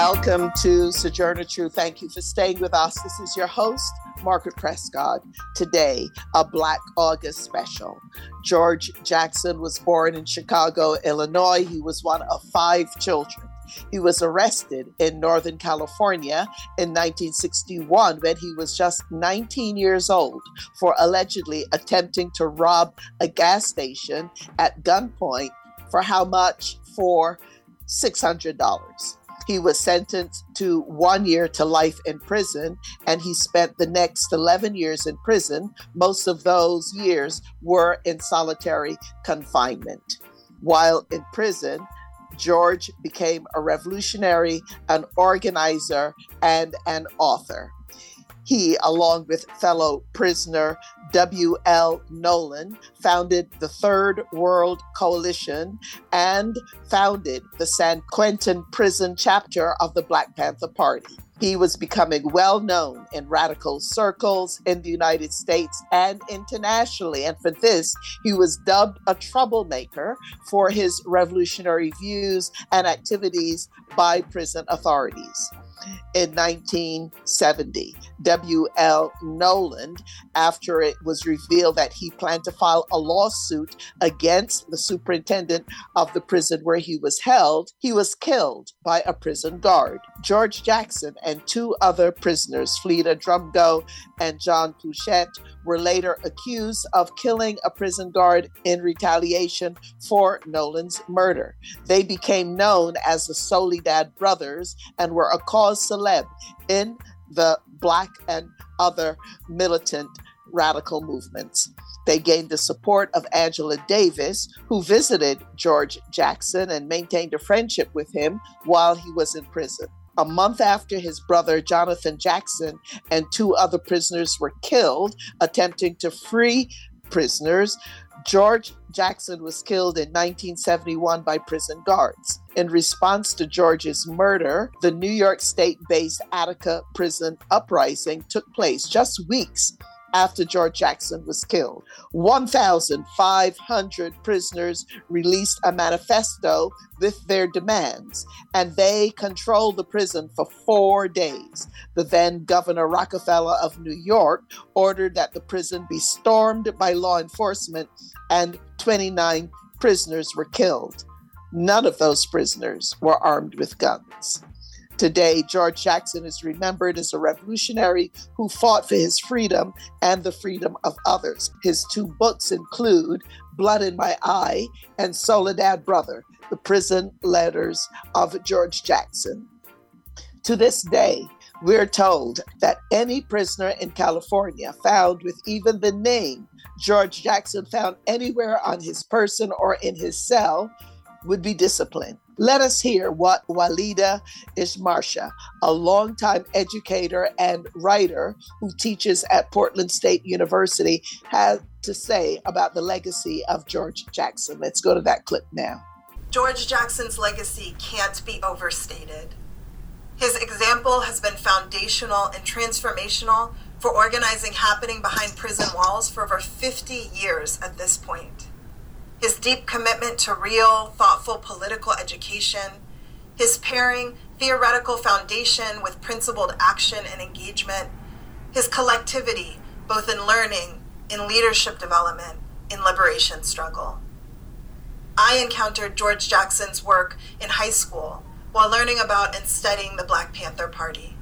Welcome to Sojourner Truth. Thank you for staying with us. This is your host, Margaret Prescott. Today, a Black August special. George Jackson was born in Chicago, Illinois. He was one of five children. He was arrested in Northern California in 1961 when he was just 19 years old for allegedly attempting to rob a gas station at gunpoint for how much? For $600. He was sentenced to one year to life in prison, and he spent the next 11 years in prison. Most of those years were in solitary confinement. While in prison, George became a revolutionary, an organizer, and an author. He, along with fellow prisoner W.L. Nolen, founded the Third World Coalition and founded the San Quentin prison chapter of the Black Panther Party. He was becoming well known in radical circles in the United States and internationally. And for this, he was dubbed a troublemaker for his revolutionary views and activities by prison authorities in 1970. W.L. Nolen, after it was revealed that he planned to file a lawsuit against the superintendent of the prison where he was held, he was killed by a prison guard. George Jackson and two other prisoners, Fleeta Drumgo and John Clutchette, were later accused of killing a prison guard in retaliation for Nolen's murder. They became known as the Soledad Brothers and were a cause celeb in the Black and other militant radical movements. They gained the support of Angela Davis, who visited George Jackson and maintained a friendship with him while he was in prison. A month after his brother Jonathan Jackson and two other prisoners were killed attempting to free prisoners, George Jackson was killed in 1971 by prison guards. In response to George's murder, the New York State based Attica prison uprising took place just weeks after George Jackson was killed. 1,500 prisoners released a manifesto with their demands, and they controlled the prison for four days. The then Governor Rockefeller of New York ordered that the prison be stormed by law enforcement, and 29 prisoners were killed. None of those prisoners were armed with guns. Today, George Jackson is remembered as a revolutionary who fought for his freedom and the freedom of others. His two books include Blood in My Eye and Soledad Brother, the prison letters of George Jackson. To this day, we're told that any prisoner in California found with even the name George Jackson found anywhere on his person or in his cell would be disciplined. Let us hear what Walidah Imarisha, a longtime educator and writer who teaches at Portland State University, has to say about the legacy of George Jackson. Let's go to that clip now. George Jackson's legacy can't be overstated. His example has been foundational and transformational for organizing happening behind prison walls for over 50 years at this point his deep commitment to real, thoughtful political education, his pairing theoretical foundation with principled action and engagement, his collectivity, both in learning, in leadership development, in liberation struggle. I encountered George Jackson's work in high school while learning about and studying the Black Panther Party.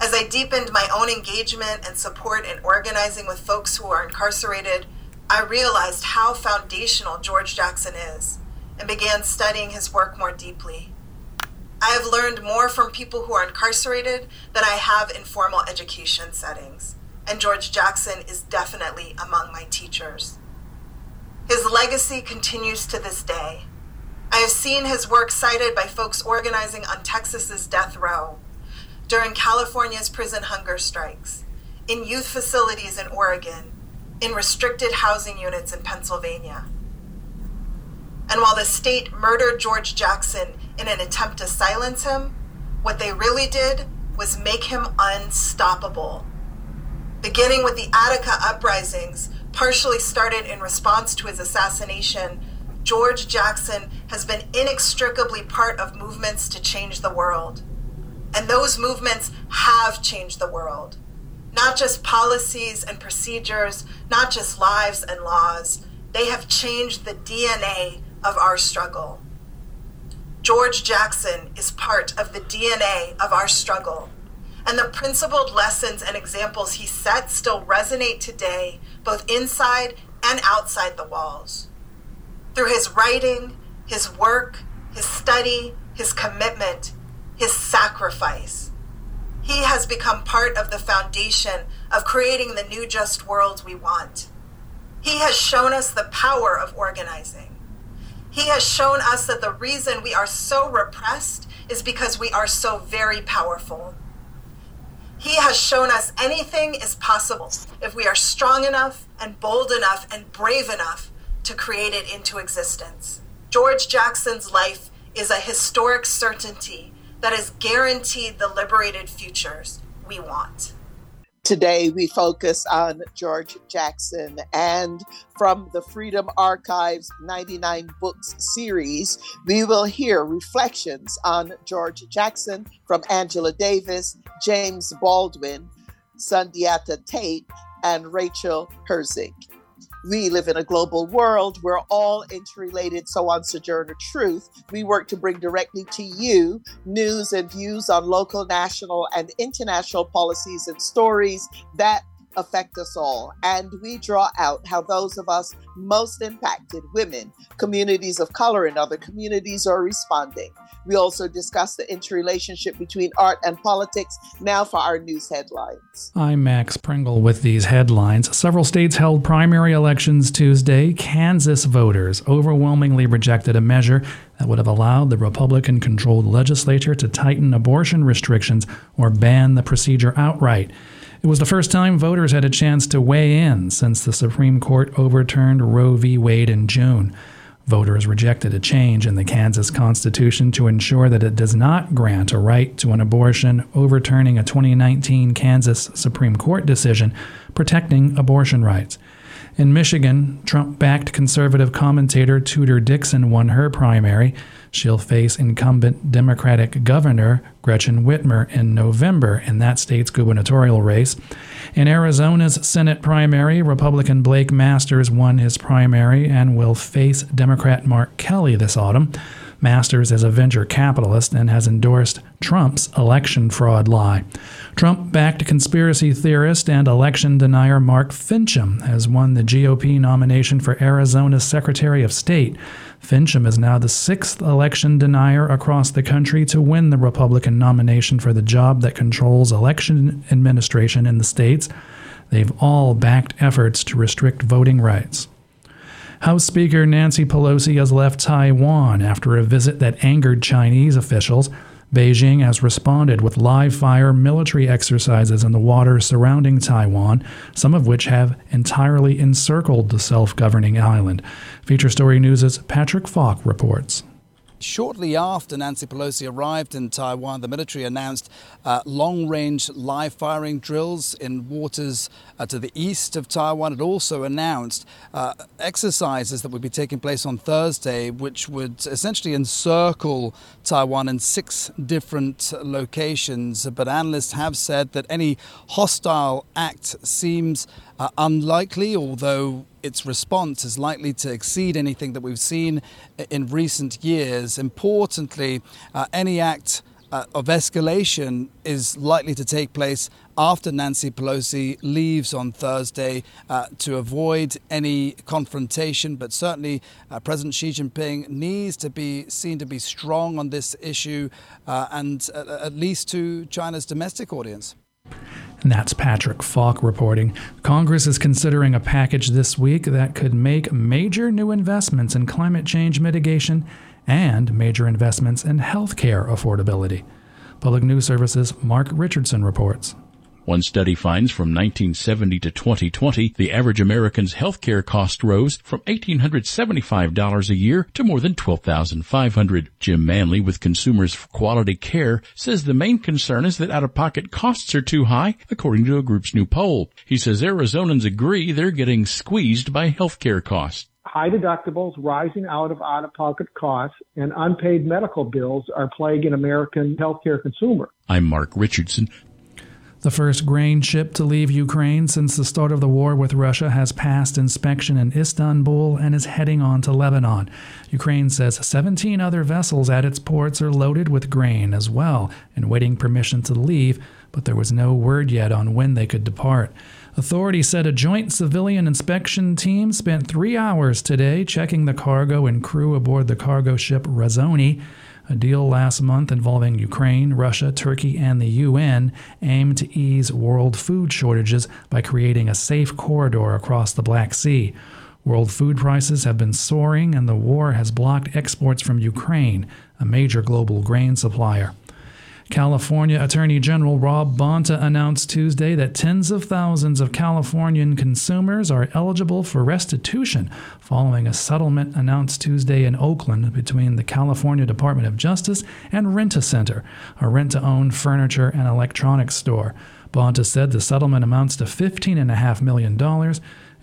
As I deepened my own engagement and support in organizing with folks who are incarcerated I realized how foundational George Jackson is and began studying his work more deeply. I have learned more from people who are incarcerated than I have in formal education settings, and George Jackson is definitely among my teachers. His legacy continues to this day. I have seen his work cited by folks organizing on Texas's death row, during California's prison hunger strikes, in youth facilities in Oregon, in restricted housing units in Pennsylvania. And while the state murdered George Jackson in an attempt to silence him, what they really did was make him unstoppable. Beginning with the Attica uprisings, partially started in response to his assassination, George Jackson has been inextricably part of movements to change the world. And those movements have changed the world. Not just policies and procedures, not just lives and laws, they have changed the DNA of our struggle. George Jackson is part of the DNA of our struggle. And the principled lessons and examples he set still resonate today, both inside and outside the walls. Through his writing, his work, his study, his commitment, his sacrifice, he has become part of the foundation of creating the new just world we want. He has shown us the power of organizing. He has shown us that the reason we are so repressed is because we are so very powerful. He has shown us anything is possible if we are strong enough and bold enough and brave enough to create it into existence. George Jackson's life is a historic certainty that has guaranteed the liberated futures we want. Today, we focus on George Jackson and from the Freedom Archives 99 Books series, we will hear reflections on George Jackson from Angela Davis, James Baldwin, Sundiata Tate, and Rachel Herzing we live in a global world. We're all interrelated. So on Sojourner Truth, we work to bring directly to you news and views on local, national, and international policies and stories that affect us all. And we draw out how those of us most impacted, women, communities of color, and other communities are responding. We also discuss the interrelationship between art and politics. Now for our news headlines. I'm Max Pringle with these headlines. Several states held primary elections Tuesday. Kansas voters overwhelmingly rejected a measure that would have allowed the Republican controlled legislature to tighten abortion restrictions or ban the procedure outright. It was the first time voters had a chance to weigh in since the Supreme Court overturned Roe v. Wade in June. Voters rejected a change in the Kansas Constitution to ensure that it does not grant a right to an abortion, overturning a 2019 Kansas Supreme Court decision protecting abortion rights. In Michigan, Trump backed conservative commentator Tudor Dixon won her primary. She'll face incumbent Democratic Governor Gretchen Whitmer in November in that state's gubernatorial race. In Arizona's Senate primary, Republican Blake Masters won his primary and will face Democrat Mark Kelly this autumn. Masters is a venture capitalist and has endorsed Trump's election fraud lie. Trump backed conspiracy theorist and election denier Mark Finchem has won the GOP nomination for Arizona's Secretary of State. Finchem is now the sixth election denier across the country to win the Republican nomination for the job that controls election administration in the states. They've all backed efforts to restrict voting rights. House Speaker Nancy Pelosi has left Taiwan after a visit that angered Chinese officials. Beijing has responded with live fire military exercises in the waters surrounding Taiwan, some of which have entirely encircled the self governing island. Feature Story News' Patrick Falk reports. Shortly after Nancy Pelosi arrived in Taiwan, the military announced uh, long range live firing drills in waters uh, to the east of Taiwan. It also announced uh, exercises that would be taking place on Thursday, which would essentially encircle Taiwan in six different locations. But analysts have said that any hostile act seems uh, unlikely, although its response is likely to exceed anything that we've seen in recent years. Importantly, uh, any act uh, of escalation is likely to take place after Nancy Pelosi leaves on Thursday uh, to avoid any confrontation. But certainly, uh, President Xi Jinping needs to be seen to be strong on this issue uh, and uh, at least to China's domestic audience. And that's Patrick Falk reporting. Congress is considering a package this week that could make major new investments in climate change mitigation and major investments in healthcare affordability. Public News Service's Mark Richardson reports. One study finds from 1970 to 2020, the average American's healthcare cost rose from $1,875 a year to more than $12,500. Jim Manley with Consumers for Quality Care says the main concern is that out-of-pocket costs are too high, according to a group's new poll. He says Arizonans agree they're getting squeezed by healthcare costs. high deductibles rising out of out of pocket costs and unpaid medical bills are plaguing American healthcare consumer. I'm Mark Richardson. The first grain ship to leave Ukraine since the start of the war with Russia has passed inspection in Istanbul and is heading on to Lebanon. Ukraine says 17 other vessels at its ports are loaded with grain as well and waiting permission to leave, but there was no word yet on when they could depart. Authorities said a joint civilian inspection team spent three hours today checking the cargo and crew aboard the cargo ship Razoni. A deal last month involving Ukraine, Russia, Turkey, and the UN aimed to ease world food shortages by creating a safe corridor across the Black Sea. World food prices have been soaring, and the war has blocked exports from Ukraine, a major global grain supplier. California Attorney General Rob Bonta announced Tuesday that tens of thousands of Californian consumers are eligible for restitution following a settlement announced Tuesday in Oakland between the California Department of Justice and Rent-A-Center, a rent-to-own furniture and electronics store. Bonta said the settlement amounts to $15.5 million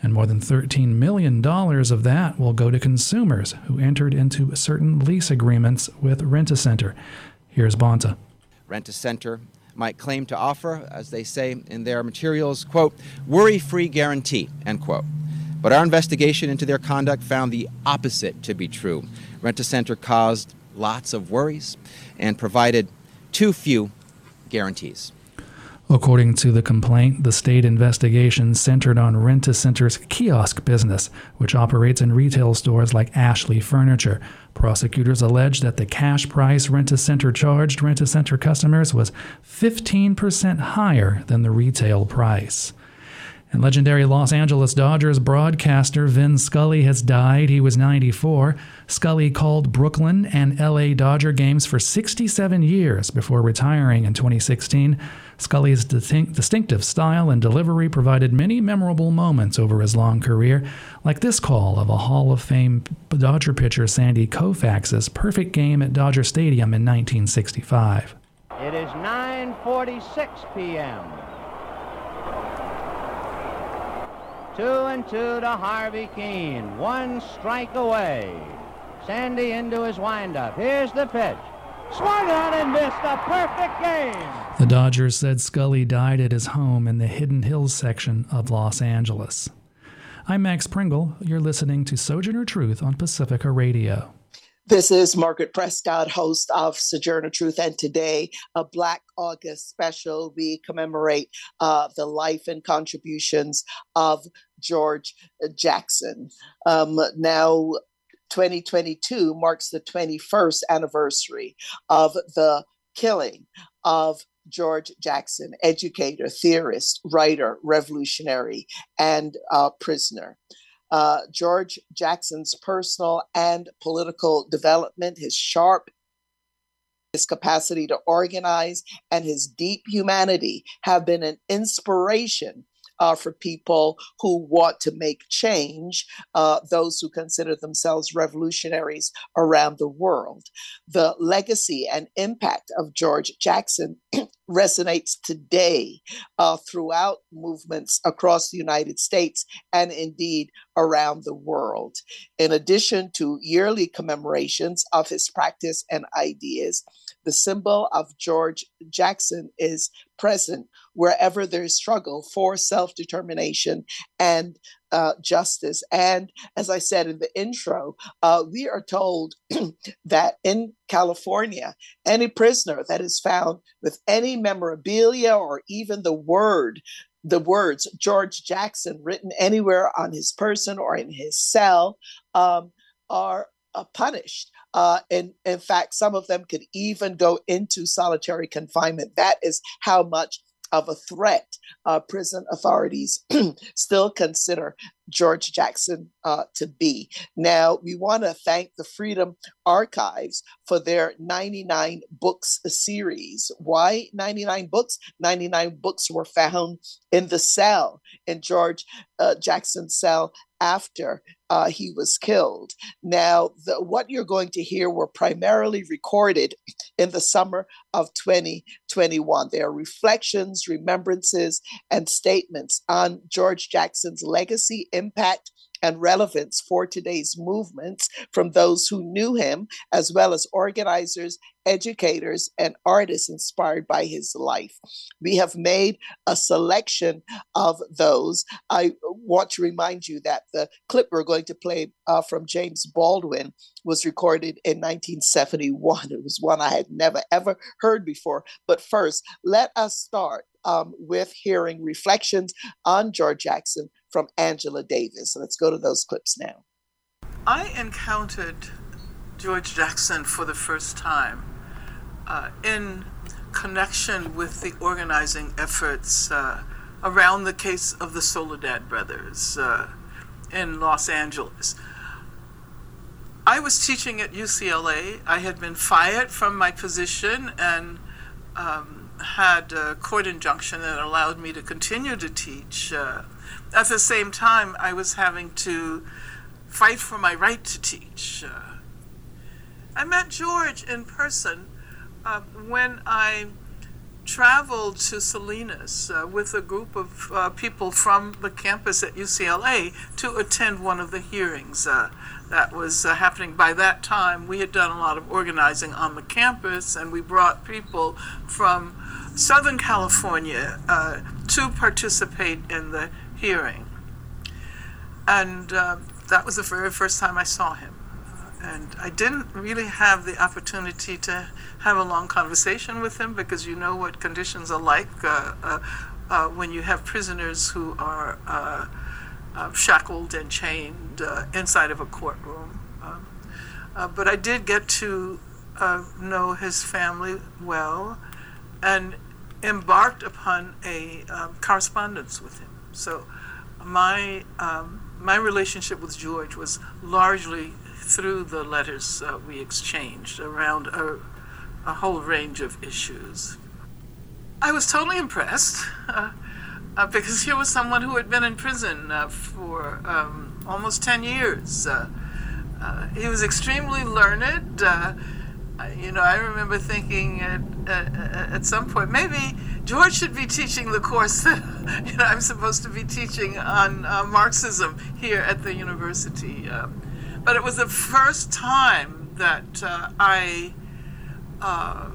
and more than $13 million of that will go to consumers who entered into certain lease agreements with Rent-A-Center. Here's Bonta. Rent-A-Center might claim to offer, as they say in their materials, quote, worry-free guarantee, end quote. But our investigation into their conduct found the opposite to be true. Rent-A-Center caused lots of worries and provided too few guarantees. According to the complaint, the state investigation centered on Rent-A-Center's kiosk business, which operates in retail stores like Ashley Furniture. Prosecutors allege that the cash price Rent-A-Center charged Rent-A-Center customers was 15% higher than the retail price. And legendary Los Angeles Dodgers broadcaster Vin Scully has died. He was 94. Scully called Brooklyn and LA Dodger games for 67 years before retiring in 2016. Scully's distinctive style and delivery provided many memorable moments over his long career, like this call of a Hall of Fame Dodger pitcher Sandy Koufax's perfect game at Dodger Stadium in 1965. It is 9:46 p.m. Two and two to Harvey Kuenn. One strike away. Sandy into his windup. Here's the pitch. Swung on and missed a perfect game. The Dodgers said Scully died at his home in the Hidden Hills section of Los Angeles. I'm Max Pringle. You're listening to Sojourner Truth on Pacifica Radio. This is Margaret Prescott, host of Sojourner Truth, and today, a Black August special. We commemorate uh, the life and contributions of George Jackson. Um, now, 2022 marks the 21st anniversary of the killing of George Jackson, educator, theorist, writer, revolutionary, and uh, prisoner. Uh, George Jackson's personal and political development, his sharp his capacity to organize and his deep humanity have been an inspiration uh, for people who want to make change, uh, those who consider themselves revolutionaries around the world. The legacy and impact of George Jackson resonates today uh, throughout movements across the United States and indeed around the world. In addition to yearly commemorations of his practice and ideas, the symbol of George Jackson is present wherever there is struggle for self determination and uh, justice. And as I said in the intro, uh, we are told that in California, any prisoner that is found with any memorabilia or even the word the words George Jackson written anywhere on his person or in his cell um, are uh, punished. Uh, and in fact, some of them could even go into solitary confinement. That is how much of a threat uh, prison authorities still consider George Jackson uh, to be. Now, we want to thank the Freedom Archives for their 99 books series. Why 99 books? 99 books were found in the cell, in George uh, Jackson's cell after uh, he was killed. Now, the, what you're going to hear were primarily recorded in the summer of 2021. They are reflections, remembrances, and statements on George Jackson's legacy, impact, and relevance for today's movements from those who knew him, as well as organizers, educators, and artists inspired by his life. We have made a selection of those. I want to remind you that the clip we're going to play uh, from James Baldwin was recorded in 1971. It was one I had never ever heard before. But first, let us start um, with hearing reflections on George Jackson from Angela Davis. Let's go to those clips now. I encountered George Jackson for the first time uh, in connection with the organizing efforts uh, around the case of the Soledad brothers uh, in Los Angeles. I was teaching at UCLA. I had been fired from my position and um, had a court injunction that allowed me to continue to teach. Uh, at the same time, I was having to fight for my right to teach. Uh, I met George in person uh, when I traveled to Salinas uh, with a group of uh, people from the campus at UCLA to attend one of the hearings uh, that was uh, happening. By that time, we had done a lot of organizing on the campus, and we brought people from Southern California uh, to participate in the hearing. And that was the very first time I saw him and I didn't really have the opportunity to have a long conversation with him because you know what conditions are like uh, uh, uh, when you have prisoners who are uh, uh, shackled and chained uh, inside of a courtroom. Um, but I did get to know his family well and embarked upon a correspondence with him. So my um, my relationship with George was largely through the letters uh, we exchanged around a, a, whole range of issues. I was totally impressed uh, uh, because here was someone who had been in prison uh, for um, almost 10 years. Uh, uh, he was extremely learned. You know, I remember thinking at, at some point, maybe George should be teaching the course that you know, I'm supposed to be teaching on Marxism here at the university. But it was the first time that uh, I uh,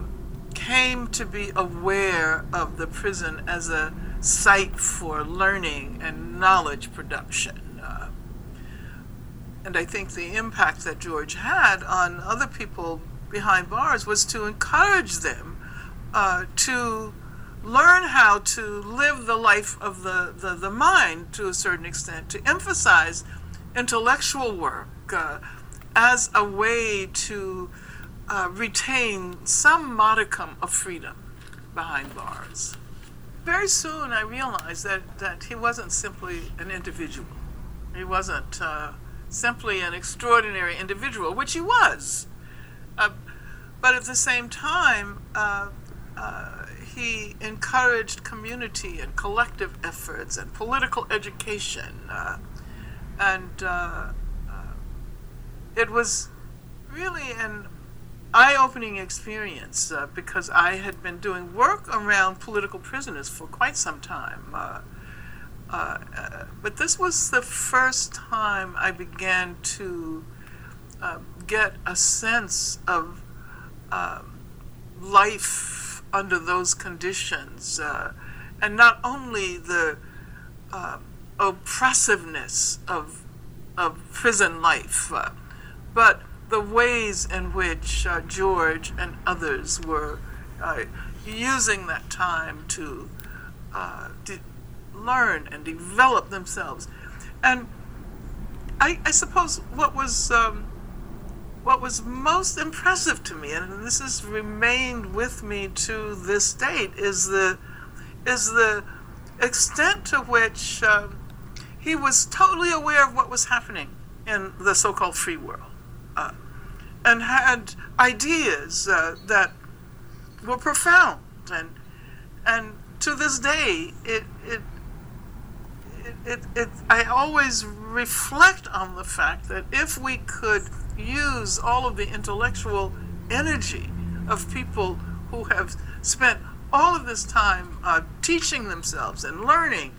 came to be aware of the prison as a site for learning and knowledge production. Uh, and I think the impact that George had on other people behind bars was to encourage them uh, to learn how to live the life of the, the, the mind to a certain extent, to emphasize intellectual work uh, as a way to uh, retain some modicum of freedom behind bars. Very soon I realized that, that he wasn't simply an individual. He wasn't uh, simply an extraordinary individual, which he was. Uh, but at the same time, uh, uh, he encouraged community and collective efforts and political education. and it was really an eye opening experience uh, because I had been doing work around political prisoners for quite some time. Uh, uh, but this was the first time I began to uh, get a sense of um, life under those conditions, uh, and not only the uh, oppressiveness of, of prison life but the ways in which uh, George and others were uh, using that time to uh, learn and develop themselves. And I, I suppose what was um, what was most impressive to me, and this has remained with me to this date, is the is the extent to which um, he was totally aware of what was happening in the so-called free world uh, and had ideas uh, that were profound. And and to this day it it it, it, it I always reflect on the fact that if we could use all of the intellectual energy of people who have spent all of this time uh, teaching themselves and learning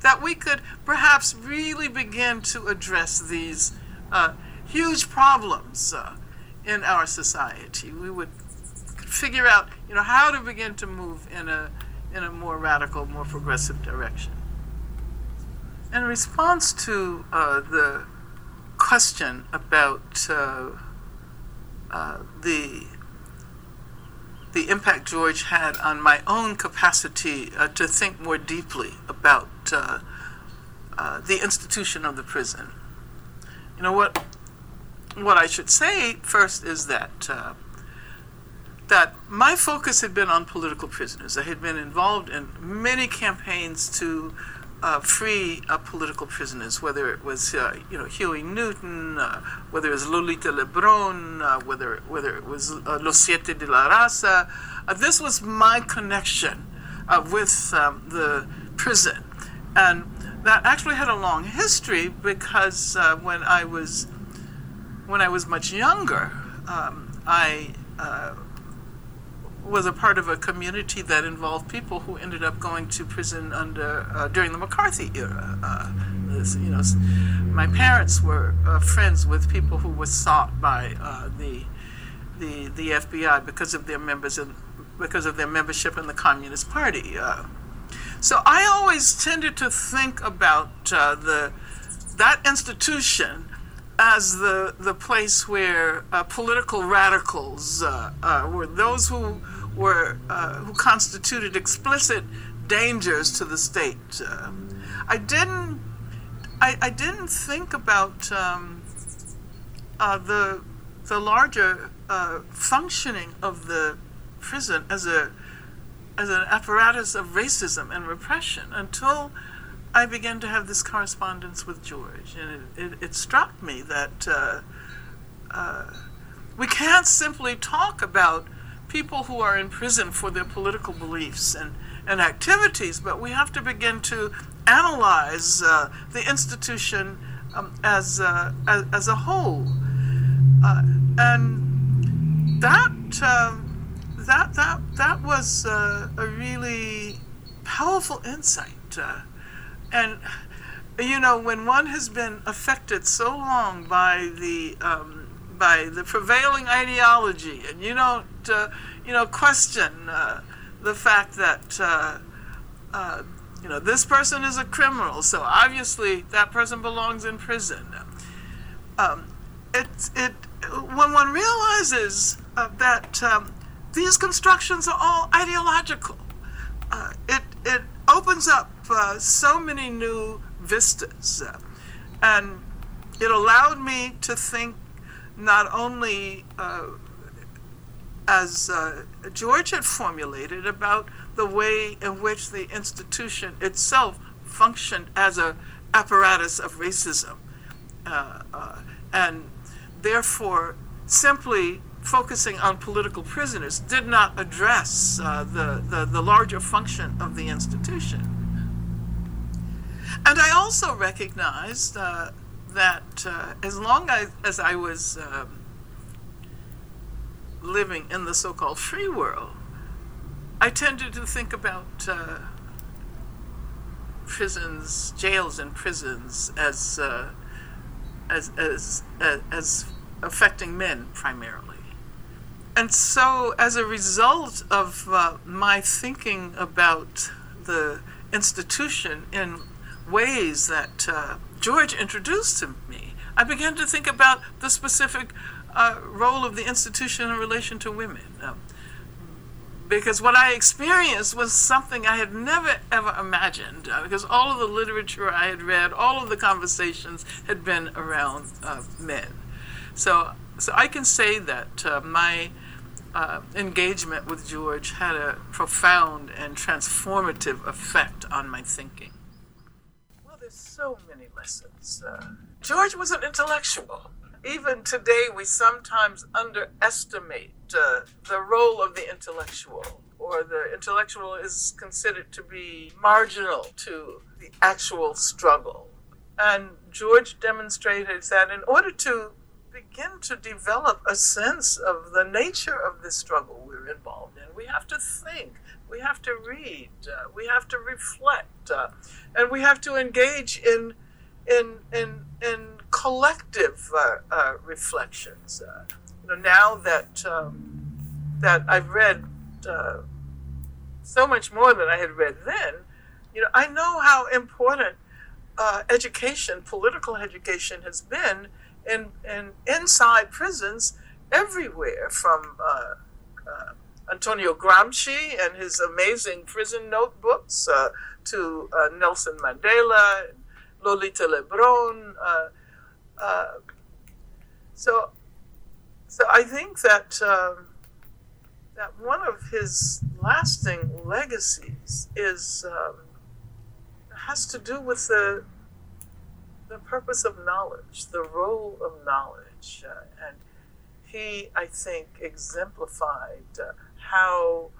that we could perhaps really begin to address these uh, huge problems uh, in our society. We would figure out, you know, how to begin to move in a in a more radical, more progressive direction. In response to uh, the question about uh, uh, the the impact George had on my own capacity uh, to think more deeply about uh, uh, the institution of the prison. You know what? What I should say first is that that my focus had been on political prisoners. I had been involved in many campaigns to uh, free uh, political prisoners, whether it was uh, you know Huey Newton, uh, whether it was Lolita Lebron, uh, whether whether it was uh, Los Siete de la Raza. this was my connection with um, the prison, and that actually had a long history because when I was when I was much younger, um, I was a part of a community that involved people who ended up going to prison under uh, during the McCarthy era. Uh, this, you know, my parents were uh, friends with people who were sought by uh, the the the FBI because of their members in, because of their membership in the Communist Party. Uh. so I always tended to think about uh, the that institution as the the place where political radicals were those who were uh, who constituted explicit dangers to the state. Uh, I didn't I, I didn't think about um, uh, the the larger functioning of the prison as a as an apparatus of racism and repression until I began to have this correspondence with George, and it, it, it struck me that uh, uh, we can't simply talk about people who are in prison for their political beliefs and, and activities, but we have to begin to analyze uh, the institution um, as, uh, as, as, a whole. Uh, and that, um, that, that, that was uh, a really powerful insight and you know when one has been affected so long by the um, by the prevailing ideology and you don't uh, you know question uh, the fact that uh, you know this person is a criminal so obviously that person belongs in prison um, it, it when one realizes that um, these constructions are all ideological it it opens up uh, so many new vistas. Uh, and it allowed me to think not only uh, as uh, George had formulated about the way in which the institution itself functioned as an apparatus of racism. Uh, uh, and therefore, simply focusing on political prisoners did not address uh, the, the, the, larger function of the institution. And I also recognized uh, that uh, as long as, as I was um, living in the so called free world, I tended to think about uh, prisons, jails, and prisons as, uh, as, as, as, as affecting men primarily. And so, as a result of uh, my thinking about the institution in ways that uh, George introduced to me, I began to think about the specific uh, role of the institution in relation to women. Um, because what I experienced was something I had never ever imagined. Uh, because all of the literature I had read, all of the conversations had been around uh, men. So, so I can say that uh, my uh, engagement with George had a profound and transformative effect on my thinking. Well, there's so many lessons. Uh, George was an intellectual. Even today, we sometimes underestimate uh, the role of the intellectual, or the intellectual is considered to be marginal to the actual struggle. And George demonstrated that in order to begin to develop a sense of the nature of the struggle we're involved in. We have to think, we have to read, uh, we have to reflect, Uh, and we have to engage in in in in collective uh, uh, reflections. Uh, you know, now that um, that I've read so much more than I had read then, you know, I know how important education, political education, has been in, in inside prisons everywhere, from uh, uh, Antonio Gramsci and his amazing prison notebooks uh, to Nelson Mandela, Lolita Lebron. Uh, so, so I think that. Um, that one of his lasting legacies is um, has to do with the the purpose of knowledge, the role of knowledge, uh, and he, I think, exemplified uh, how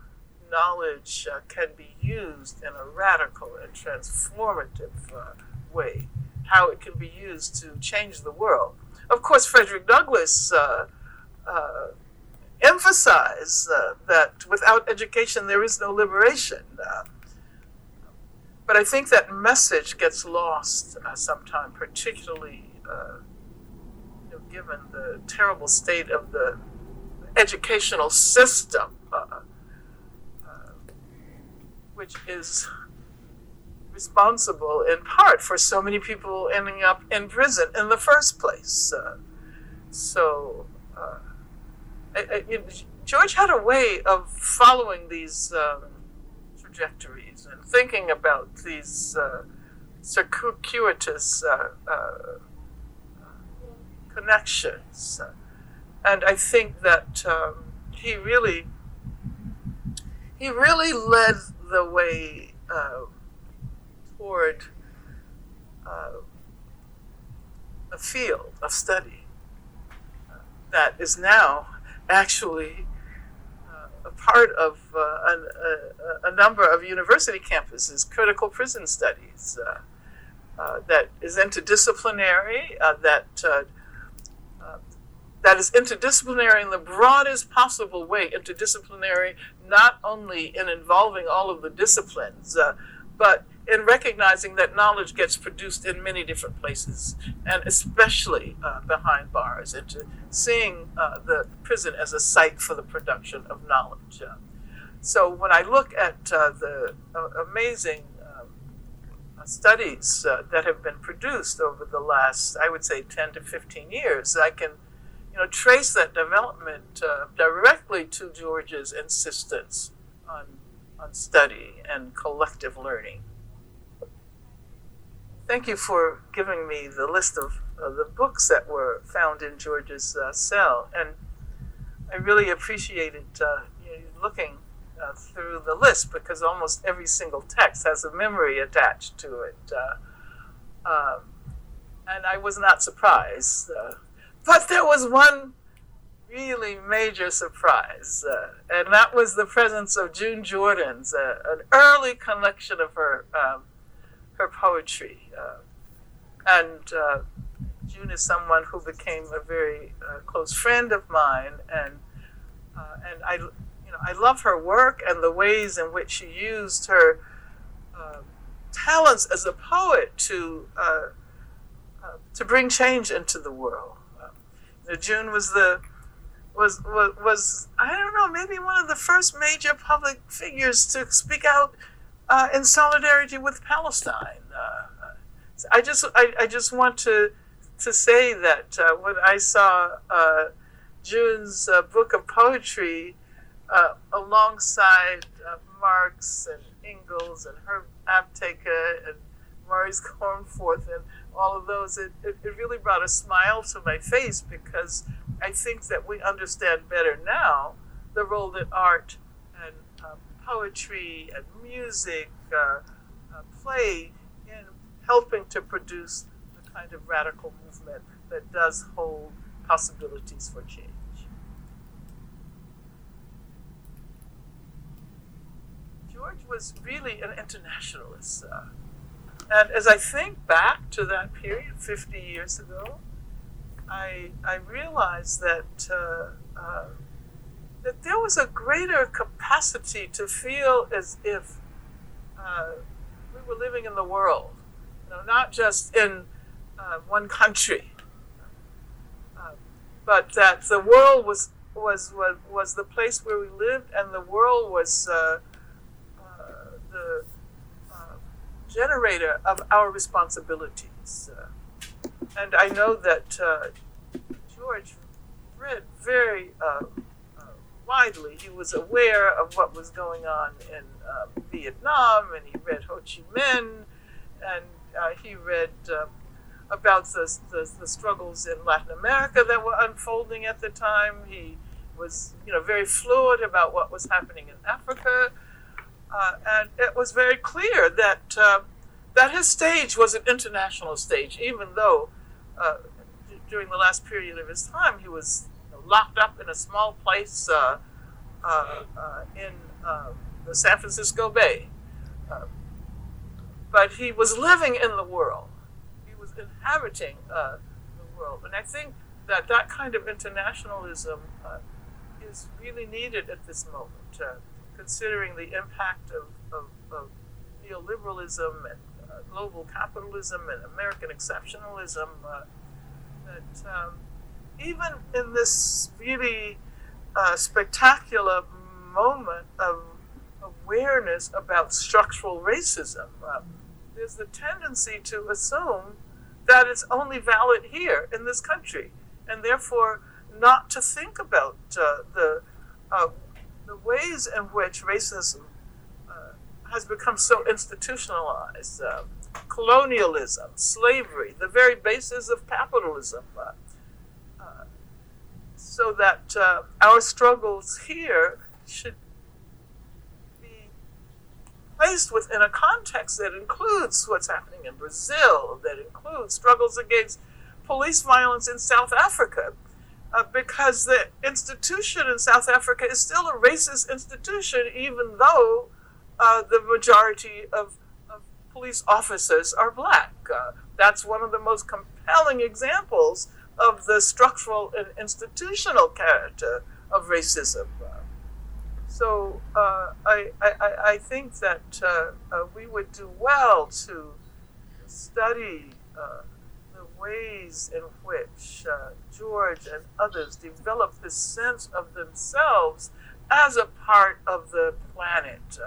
knowledge uh, can be used in a radical and transformative uh, way, how it can be used to change the world. Of course, Frederick Douglass uh, uh, emphasize uh, that without education there is no liberation. Uh, but I think that message gets lost uh, sometimes, particularly uh, you know, given the terrible state of the educational system, which is responsible in part for so many people ending up in prison in the first place. so I, I, George had a way of following these um, trajectories and thinking about these uh, circuitous uh, uh, connections. And I think that um, he really, he really led the way uh, toward uh, a field of study that is now actually uh, a part of uh, a, a, number of university campuses, critical prison studies, uh, uh that is interdisciplinary, uh, that uh, that is interdisciplinary in the broadest possible way, interdisciplinary not only in involving all of the disciplines, but in recognizing that knowledge gets produced in many different places, and especially uh, behind bars, and to seeing uh, the prison as a site for the production of knowledge. Uh, so when I look at uh, the uh, amazing um, studies uh, that have been produced over the last, I would say, 10 to 15 years, I can you know, trace that development directly to George's insistence on, on study and collective learning thank you for giving me the list of uh, the books that were found in George's uh, cell. And I really appreciated uh, looking uh, through the list because almost every single text has a memory attached to it. Uh, um, and I was not surprised. Uh, but there was one really major surprise, and that was the presence of June Jordan's, an early collection of her. Um, her poetry. Uh, and uh, June is someone who became a very uh, close friend of mine, and uh, and I, you know, I love her work and the ways in which she used her uh, talents as a poet to to bring change into the world. You know, June was the was, was was I don't know maybe one of the first major public figures to speak out uh, in solidarity with Palestine. Uh, I just I, I just want to to say that uh, when I saw uh, June's uh, book of poetry uh, alongside Marx and Engels and Herb Aptheker and Maurice Cornforth and all of those, it, it, it really brought a smile to my face because I think that we understand better now the role that art poetry and music uh, uh, play in helping to produce the kind of radical movement that does hold possibilities for change. George was really an internationalist. Uh, and as I think back to that period 50 years ago, I, I realized that uh, uh, that there was a greater capacity to feel as if uh, we were living in the world, you know, not just in uh, one country, uh, but that the world was, was, was, was the place where we lived and the world was uh, uh the uh, generator of our responsibilities. Uh, and I know that George read very widely. He was aware of what was going on in uh, Vietnam, and he read Ho Chi Minh, and uh, he read um, about the, the, the, struggles in Latin America that were unfolding at the time. He was, you know, very fluid about what was happening in Africa, uh, and it was very clear that uh, that his stage was an international stage, even though uh, during the last period of his time he was locked up in a small place uh, uh, uh in uh, the San Francisco Bay. Uh, but he was living in the world. He was inhabiting the world. And I think that that kind of internationalism is really needed at this moment, considering the impact of, of, of neoliberalism and global capitalism and American exceptionalism. Uh, that um, even in this really uh, spectacular moment of awareness about structural racism, uh, there's the tendency to assume that it's only valid here in this country, and therefore not to think about uh, the uh, the ways in which racism uh, has become so institutionalized. Uh, colonialism, slavery, the very basis of capitalism, so that uh, our struggles here should be placed within a context that includes what's happening in Brazil, that includes struggles against police violence in South Africa. Uh, because the institution in South Africa is still a racist institution, even though uh, the majority of, of, police officers are black. Uh, that's one of the most compelling examples of the structural and institutional character of racism. So uh, I, I, I think that uh, uh, we would do well to study uh, the ways in which uh, George and others develop this sense of themselves as a part of the planet,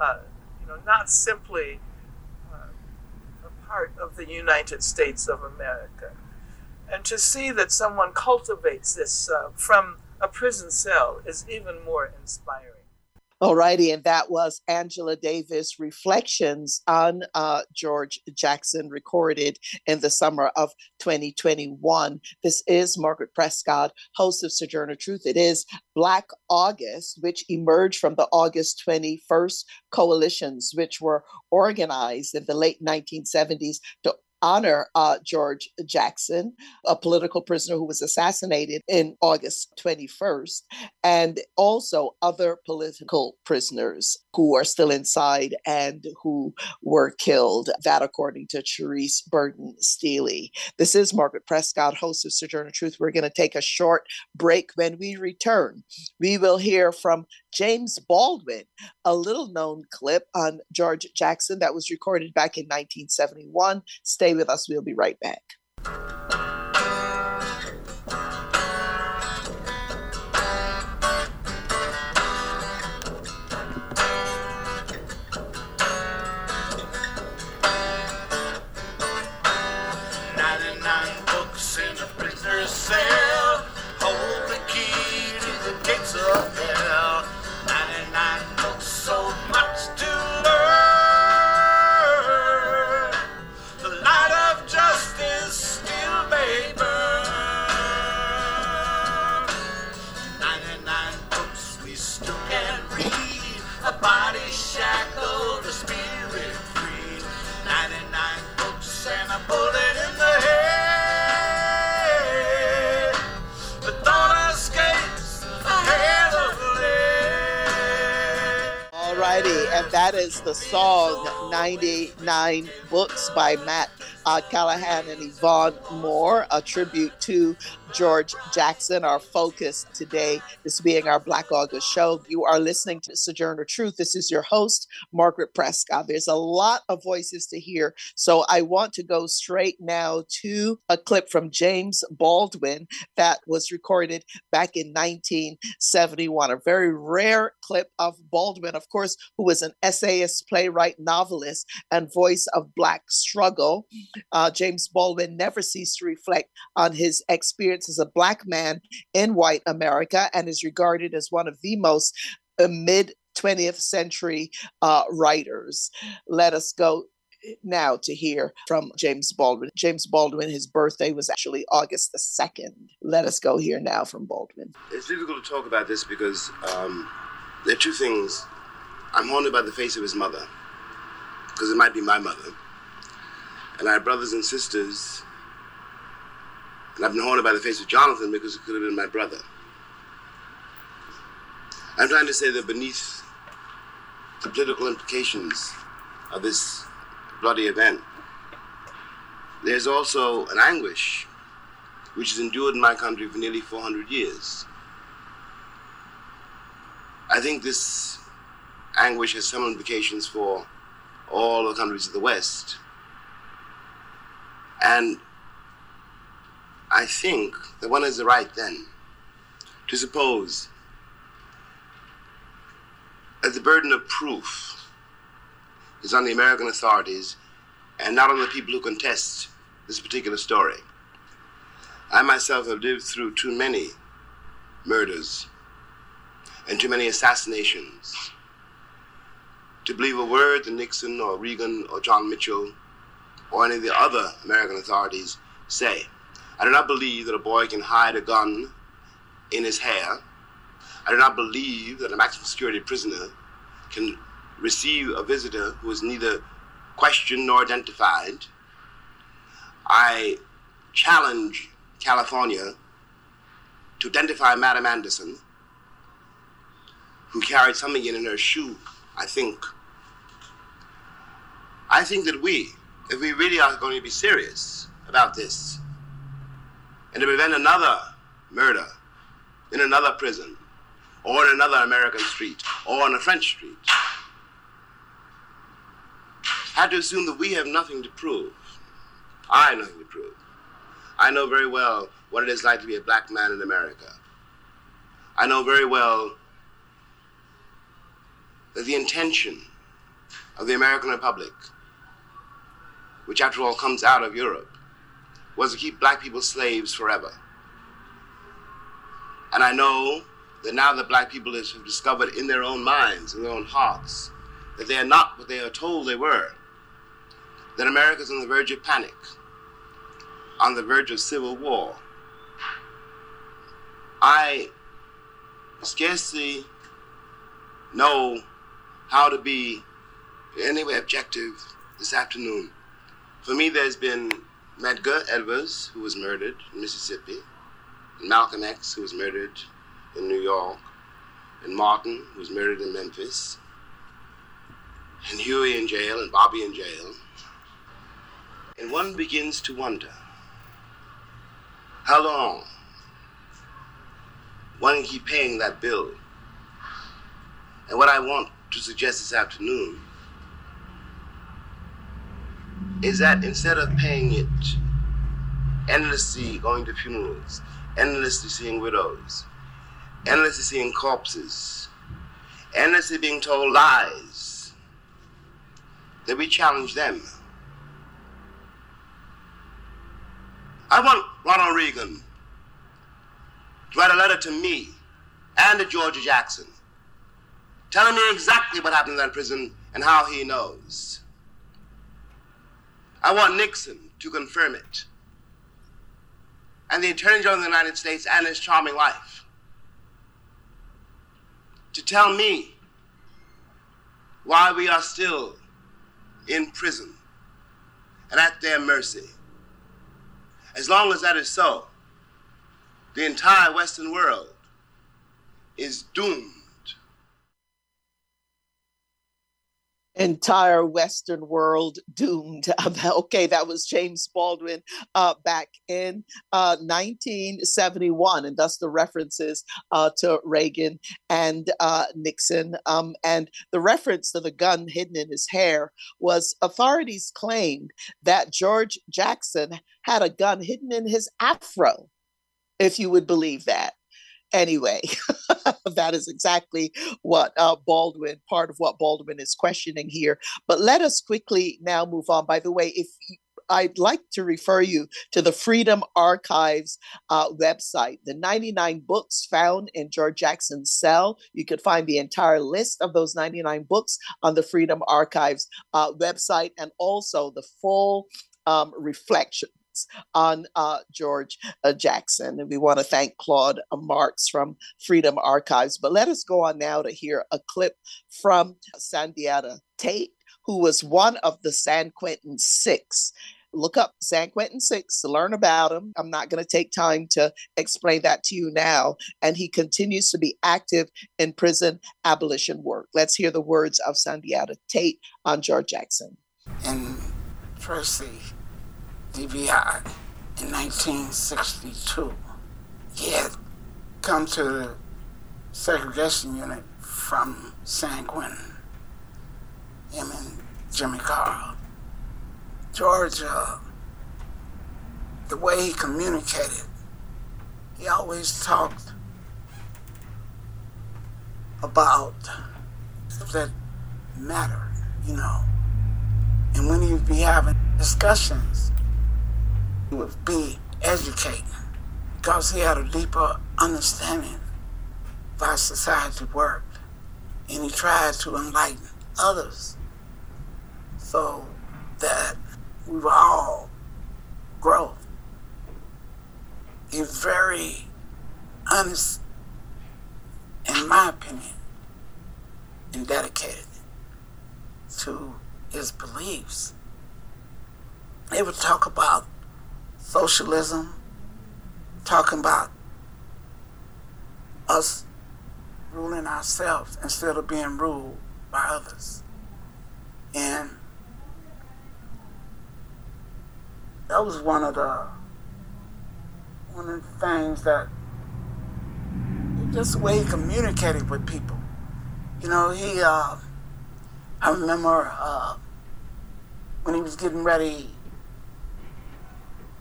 uh, you know, not simply a part of the United States of America and to see that someone cultivates this uh, from a prison cell is even more inspiring. Alrighty, and that was Angela Davis reflections on uh, George Jackson, recorded in the summer of 2021. This is Margaret Prescod, host of Sojourner Truth. It is Black August, which emerged from the August 21st coalitions, which were organized in the late 1970s to honor uh, George Jackson, a political prisoner who was assassinated in August 21st, and also other political prisoners who are still inside and who were killed. That, according to Cherise Burton Steely. This is Margaret Prescod, host of Sojourner Truth. We're going to take a short break. When we return, we will hear from James Baldwin, a little known clip on George Jackson that was recorded back in 1971. Stay with us, we'll be right back. 99 Books by Matt uh, Callahan and Yvonne Moore, a tribute to George Jackson. Our focus today is being our Black August show. You are listening to Sojourner Truth. This is your host, Margaret Prescod. There's a lot of voices to hear, so I want to go straight now to a clip from James Baldwin that was recorded back in 1971. A very rare clip of Baldwin, of course, who was an essayist, playwright, novelist, and voice of Black struggle. Uh, James Baldwin never ceased to reflect on his experience as a Black man in white America and is regarded as one of the most uh, mid 20th century uh, writers. Let us go now to hear from James Baldwin. James Baldwin, his birthday was actually August the 2nd. Let us go here now from Baldwin. It's difficult to talk about this because um, there are two things. I'm haunted by the face of his mother, because it might be my mother. And I have brothers and sisters, and I've been haunted by the face of Jonathan because it could have been my brother. I'm trying to say that beneath the political implications of this bloody event, there's also an anguish which has endured in my country for nearly 400 years. I think this anguish has some implications for all the countries of the West. And I think that one has the right then to suppose that the burden of proof is on the American authorities and not on the people who contest this particular story. I myself have lived through too many murders and too many assassinations to believe a word that Nixon or Reagan or John Mitchell or any of the other American authorities say. I do not believe that a boy can hide a gun in his hair. I do not believe that a maximum security prisoner can receive a visitor who is neither questioned nor identified. I challenge California to identify Madam Anderson, who carried something in her shoe, I think. I think that we, if we really are going to be serious about this, and to prevent another murder in another prison, or in another American street, or on a French street, had to assume that we have nothing to prove. I have nothing to prove. I know very well what it is like to be a black man in America. I know very well that the intention of the American Republic, which after all comes out of Europe, was to keep black people slaves forever. And I know that now that black people have discovered in their own minds, in their own hearts, that they are not what they are told they were, that America is on the verge of panic, on the verge of civil war. I scarcely know how to be in any way objective this afternoon. For me, there's been Medgar Evers, who was murdered in Mississippi, Malcolm X, who was murdered in New York, and Martin, who was murdered in Memphis, and Huey in jail, and Bobby in jail. And one begins to wonder how long one keep paying that bill. And what I want to suggest this afternoon is that instead of paying it endlessly going to funerals, endlessly seeing widows, endlessly seeing corpses, endlessly being told lies, that we challenge them. I want Ronald Reagan to write a letter to me and to George Jackson telling me exactly what happened in that prison and how he knows. I want Nixon to confirm it. And the Attorney General of the United States and his charming wife to tell me why we are still in prison and at their mercy. As long as that is so, the entire Western world is doomed entire Western world doomed. okay, that was James Baldwin uh, back in uh, 1971, and thus the references uh, to Reagan and uh, Nixon. Um, and the reference to the gun hidden in his hair was authorities claimed that George Jackson had a gun hidden in his afro, if you would believe that anyway, that is exactly what uh, Baldwin, part of what Baldwin is questioning here. But let us quickly now move on. By the way, if I'd like to refer you to the Freedom Archives uh, website. The 99 books found in George Jackson's cell. You could find the entire list of those 99 books on the Freedom Archives uh, website and also the full um, reflection on uh, George uh, Jackson. And we want to thank Claude Marks from Freedom Archives. But let us go on now to hear a clip from Sundiata Tate, who was one of the San Quentin Six look up San Quentin Six to learn about him. I'm not going to take time to explain that to you now. And he continues to be active in prison abolition work. Let's hear the words of Sundiata Tate on George Jackson. And Tracy, DVI in 1962. He had come to the segregation unit from San Quentin, him and Jimmy Carr. Georgia, the way he communicated, he always talked about stuff that mattered, you know. And when he'd be having discussions, would be educating because he had a deeper understanding of how society worked and he tried to enlighten others so that we would all grow. He's very honest, in my opinion, and dedicated to his beliefs. They would talk about socialism, talking about us ruling ourselves instead of being ruled by others. And that was one of the one of the things that just the way he communicated with people. You know, he uh, I remember uh, when he was getting ready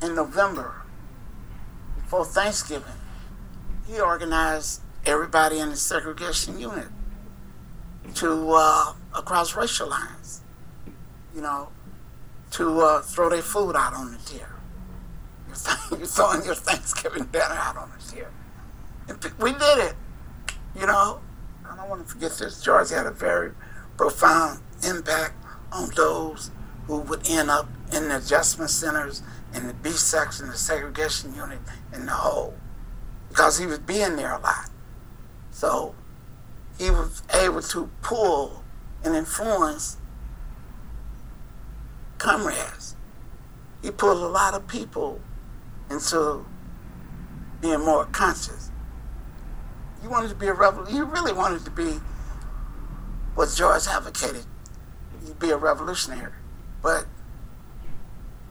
in November, before Thanksgiving, he organized everybody in the segregation unit to uh, across racial lines, you know, to uh, throw their food out on the tier. You're throwing your Thanksgiving dinner out on the tier. And we did it, you know. I don't want to forget this. George had a very profound impact on those who would end up in the adjustment centers in the B section, the segregation unit, in the whole, because he was being there a lot. So he was able to pull and influence comrades. He pulled a lot of people into being more conscious. You wanted to be a revolution. You really wanted to be what George advocated. You'd be a revolutionary, but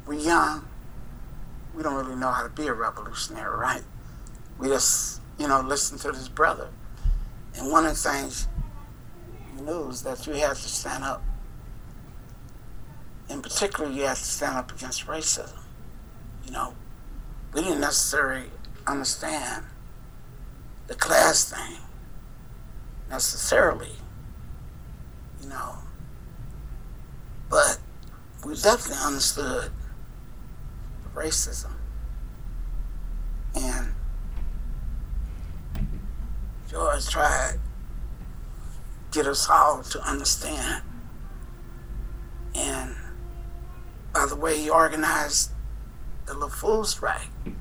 we're young we don't really know how to be a revolutionary, right? We just, you know, listen to this brother. And one of the things you knew is that you had to stand up. In particular, you had to stand up against racism. You know, we didn't necessarily understand the class thing necessarily, you know, but we definitely understood racism. And George tried to get us all to understand. And by the way he organized the food strike, he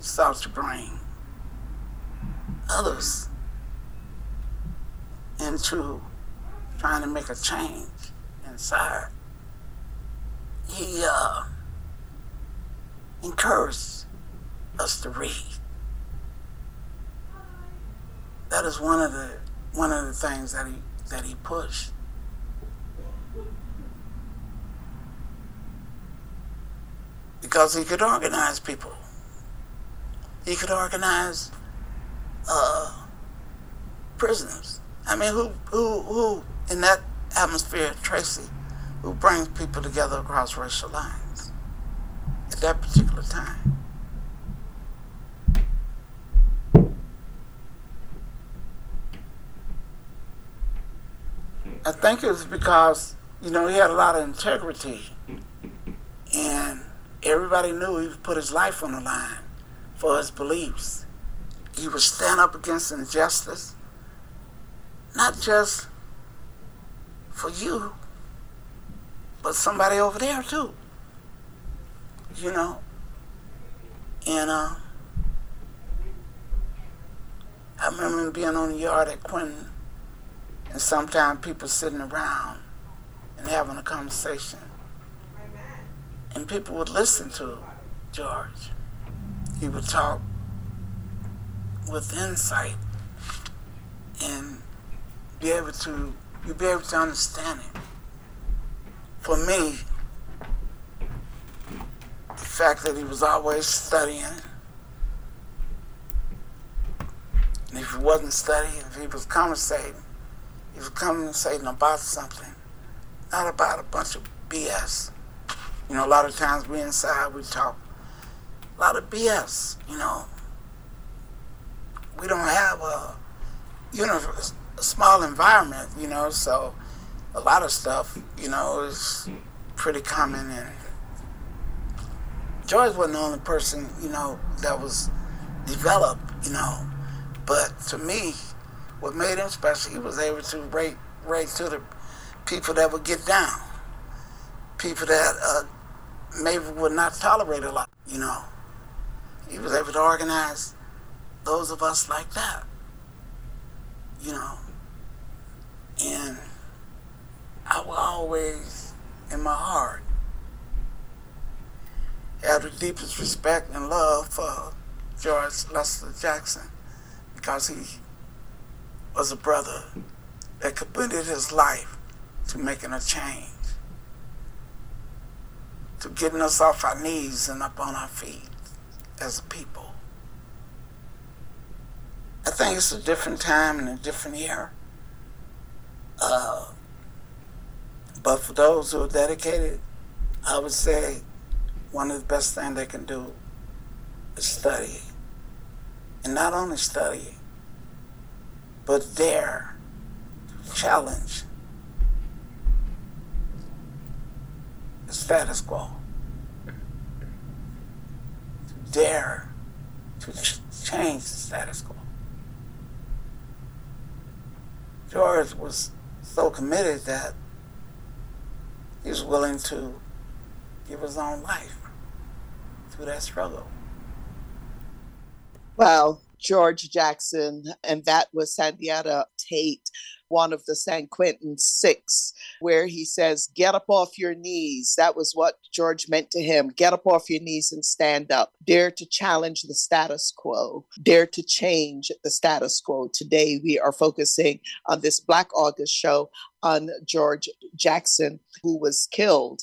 sought to bring others into trying to make a change inside. He uh, encouraged us to read. That is one of the one of the things that he that he pushed. Because he could organize people. He could organize uh, prisoners. I mean, who, who, who in that atmosphere, Tracy, who brings people together across racial lines? At that particular time? I think it was because, you know, he had a lot of integrity and everybody knew he put his life on the line for his beliefs. He would stand up against injustice, not just for you, but somebody over there too. You know? And uh, I remember being on the yard at Quentin and sometimes people sitting around and having a conversation. And people would listen to George. He would talk with insight and be able to you be able to understand it. For me, the fact that he was always studying, and if he wasn't studying, if he was conversating, he was conversating about something, not about a bunch of BS. You know, a lot of times we inside, we talk a lot of BS, you know. We don't have a, you know, a small environment, you know, so a lot of stuff, you know, is pretty common and George wasn't the only person, you know, that was developed, you know. But to me, what made him special, he was able to rate rate to the people that would get down, people that uh, maybe would not tolerate a lot, you know. He was able to organize those of us like that, you know. And I will always, in my heart, have the deepest respect and love for George Lester Jackson because he was a brother that committed his life to making a change, to getting us off our knees and up on our feet as a people. I think it's a different time and a different era. Uh, but for those who are dedicated, I would say one of the best things they can do is study. And not only study, but dare challenge the status quo. Dare to ch- change the status quo. George was so committed that he was willing to give his own life through that struggle. Well, George Jackson, and that was Sundiata Tate, one of the San Quentin Six, where he says, Get up off your knees. That was what George meant to him. Get up off your knees and stand up. Dare to challenge the status quo. Dare to change the status quo. Today, we are focusing on this Black August show on George Jackson, who was killed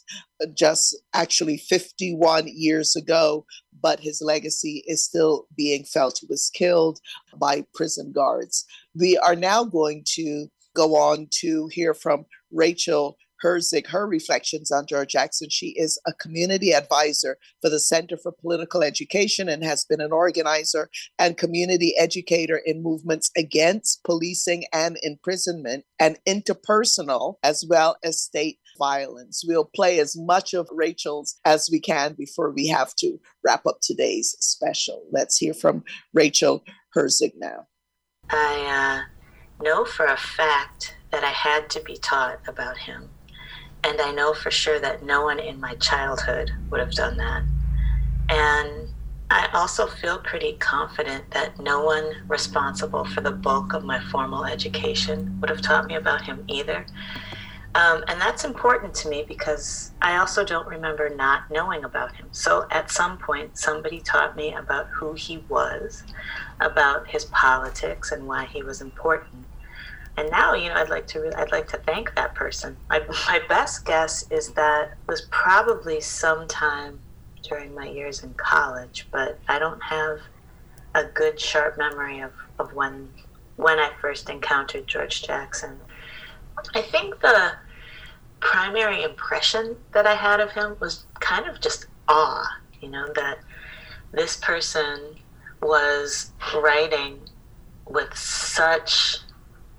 just actually 51 years ago but his legacy is still being felt. He was killed by prison guards. We are now going to go on to hear from Rachel Herzing, her reflections on George Jackson. She is a community advisor for the Center for Political Education and has been an organizer and community educator in movements against policing and imprisonment and interpersonal as well as state violence. We'll play as much of Rachel's as we can before we have to wrap up today's special. Let's hear from Rachel Herzing now. I uh, know for a fact that I had to be taught about him. And I know for sure that no one in my childhood would have done that. And I also feel pretty confident that no one responsible for the bulk of my formal education would have taught me about him either. Um, and that's important to me because I also don't remember not knowing about him. So at some point, somebody taught me about who he was, about his politics, and why he was important. And now, you know, I'd like to I'd like to thank that person. My, my best guess is that was probably sometime during my years in college, but I don't have a good sharp memory of, of when when I first encountered George Jackson. I think the primary impression that I had of him was kind of just awe, you know, that this person was writing with such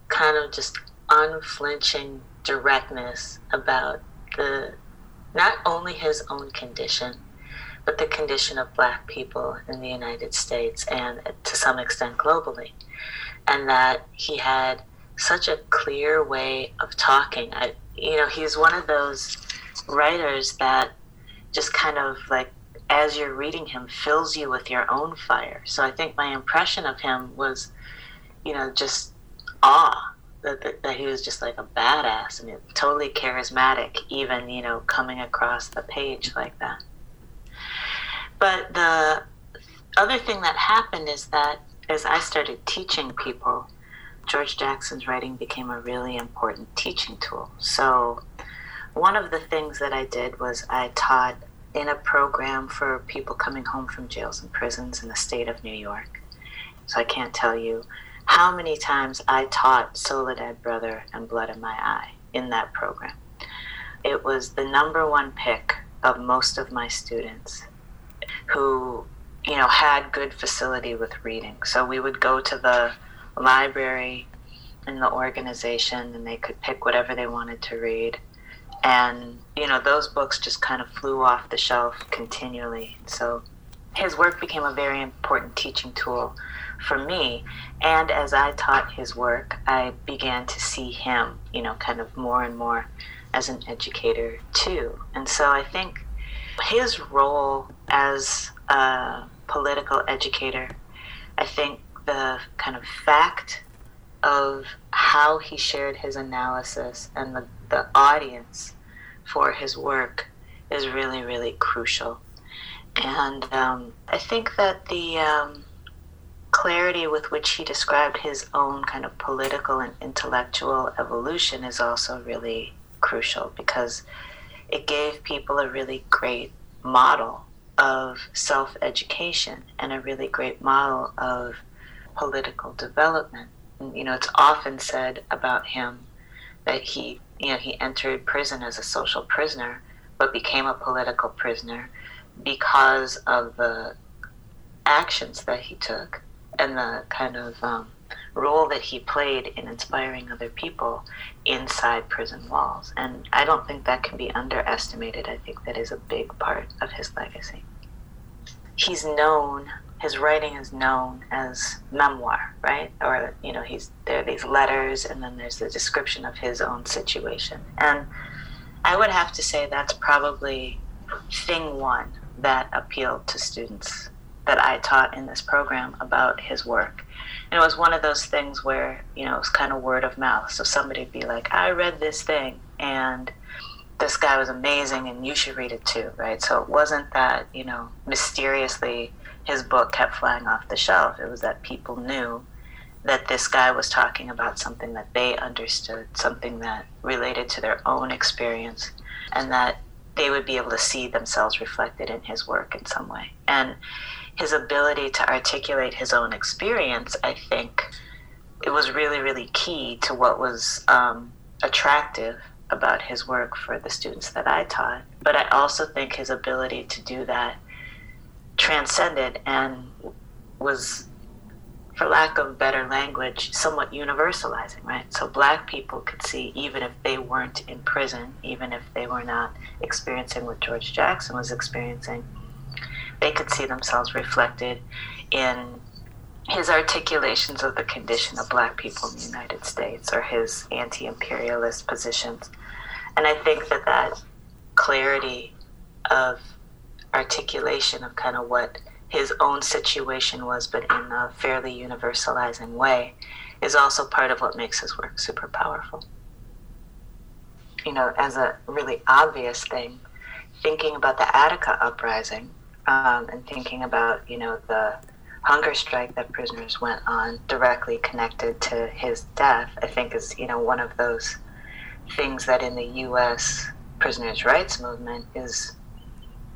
kind of just unflinching directness about the not only his own condition, but the condition of black people in the United States and to some extent globally. And that he had such a clear way of talking. I, you know, he's one of those writers that just kind of like as you're reading him fills you with your own fire. So I think my impression of him was, you know, just awe that, that, that he was just like a badass and totally charismatic, even, you know, coming across the page like that. But the other thing that happened is that as I started teaching people, George Jackson's writing became a really important teaching tool. So, one of the things that I did was I taught in a program for people coming home from jails and prisons in the state of New York. So, I can't tell you how many times I taught Soledad Brother and Blood in My Eye in that program. It was the number one pick of most of my students who, you know, had good facility with reading. So we would go to the library in the organization and they could pick whatever they wanted to read. And, you know, those books just kind of flew off the shelf continually. So his work became a very important teaching tool for me. And as I taught his work, I began to see him, you know, kind of more and more as an educator too. And so I think his role as a political educator, I think the kind of fact of how he shared his analysis and the, the audience for his work is really, really crucial. And um, I think that the um, clarity with which he described his own kind of political and intellectual evolution is also really crucial because it gave people a really great model of self education and a really great model of political development. And, you know, it's often said about him that he, you know, he entered prison as a social prisoner, but became a political prisoner because of the actions that he took and the kind of um, role that he played in inspiring other people inside prison walls. And I don't think that can be underestimated. I think that is a big part of his legacy. He's known, his writing is known as memoir, right? Or, you know, he's there are these letters and then there's the description of his own situation. And I would have to say that's probably thing one that appealed to students that I taught in this program about his work. And it was one of those things where, you know, it was kind of word of mouth. So somebody would be like, I read this thing and this guy was amazing and you should read it too, right? So it wasn't that, you know, mysteriously his book kept flying off the shelf. It was that people knew that this guy was talking about something that they understood, something that related to their own experience, and that they would be able to see themselves reflected in his work in some way. And his ability to articulate his own experience, I think it was really, really key to what was um, attractive about his work for the students that I taught. But I also think his ability to do that transcended and was, for lack of better language, somewhat universalizing, right? So black people could see, even if they weren't in prison, even if they were not experiencing what George Jackson was experiencing, they could see themselves reflected in his articulations of the condition of black people in the United States or his anti imperialist positions. And I think that that clarity of articulation of kind of what his own situation was, but in a fairly universalizing way, is also part of what makes his work super powerful. You know, as a really obvious thing, thinking about the Attica uprising um, and thinking about you know the hunger strike that prisoners went on directly connected to his death, I think is you know one of those things that in the U.S. prisoners' rights movement is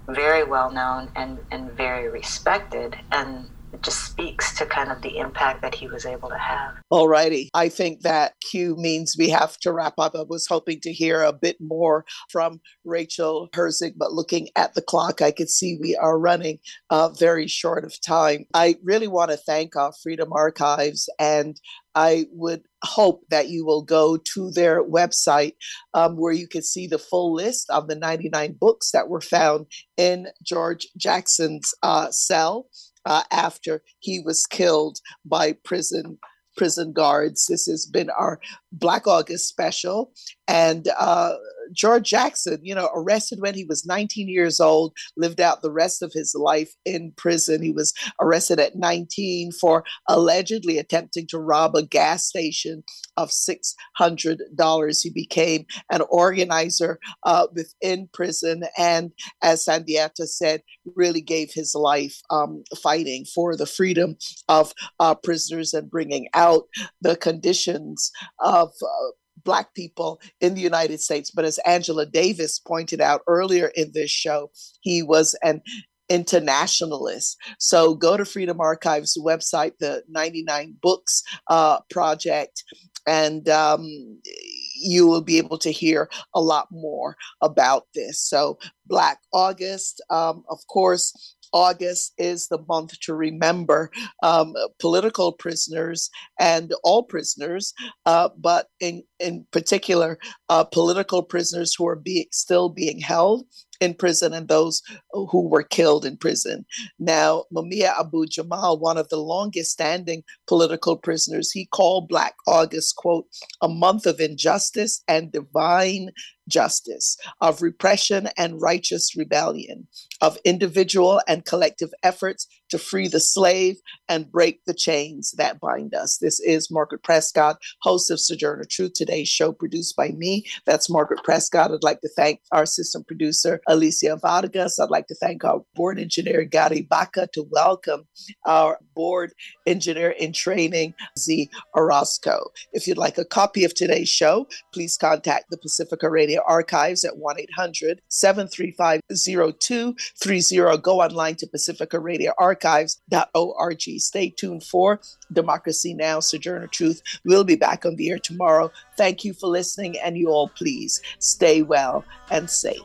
very well known and, and very respected. And just speaks to kind of the impact that he was able to have. All righty. I think that cue means we have to wrap up. I was hoping to hear a bit more from Rachel Herzing, but looking at the clock, I could see we are running uh, very short of time. I really want to thank our Freedom Archives and I would hope that you will go to their website um, where you can see the full list of the 99 books that were found in George Jackson's uh, cell uh, after he was killed by prison prison guards. This has been our Black August special, and uh, George Jackson, you know, arrested when he was 19 years old, lived out the rest of his life in prison. He was arrested at 19 for allegedly attempting to rob a gas station of $600. He became an organizer uh, within prison and, as Sundiata said, really gave his life um, fighting for the freedom of uh, prisoners and bringing out the conditions of uh, Black people in the United States. But as Angela Davis pointed out earlier in this show, he was an internationalist. So go to Freedom Archives website, the 99 Books uh, Project, and um, you will be able to hear a lot more about this. So, Black August, um, of course, August is the month to remember um, political prisoners and all prisoners, uh, but in, in particular, uh, political prisoners who are be, still being held in prison and those who were killed in prison. Now, Mumia Abu Jamal, one of the longest standing political prisoners, he called Black August, quote, a month of injustice and divine justice, of repression and righteous rebellion, of individual and collective efforts to free the slave and break the chains that bind us. This is Margaret Prescod, host of Sojourner Truth, today's show produced by me. That's Margaret Prescod. I'd like to thank our assistant producer, Alicia Vargas. I'd like to thank our board engineer, Gary Baca, to welcome our board engineer in training, Z Orozco. If you'd like a copy of today's show, please contact the Pacifica Radio Archives at 1 800 735 0230. Go online to Pacifica Radio Archives.org. Stay tuned for Democracy Now! Sojourner Truth. We'll be back on the air tomorrow. Thank you for listening, and you all please stay well and safe.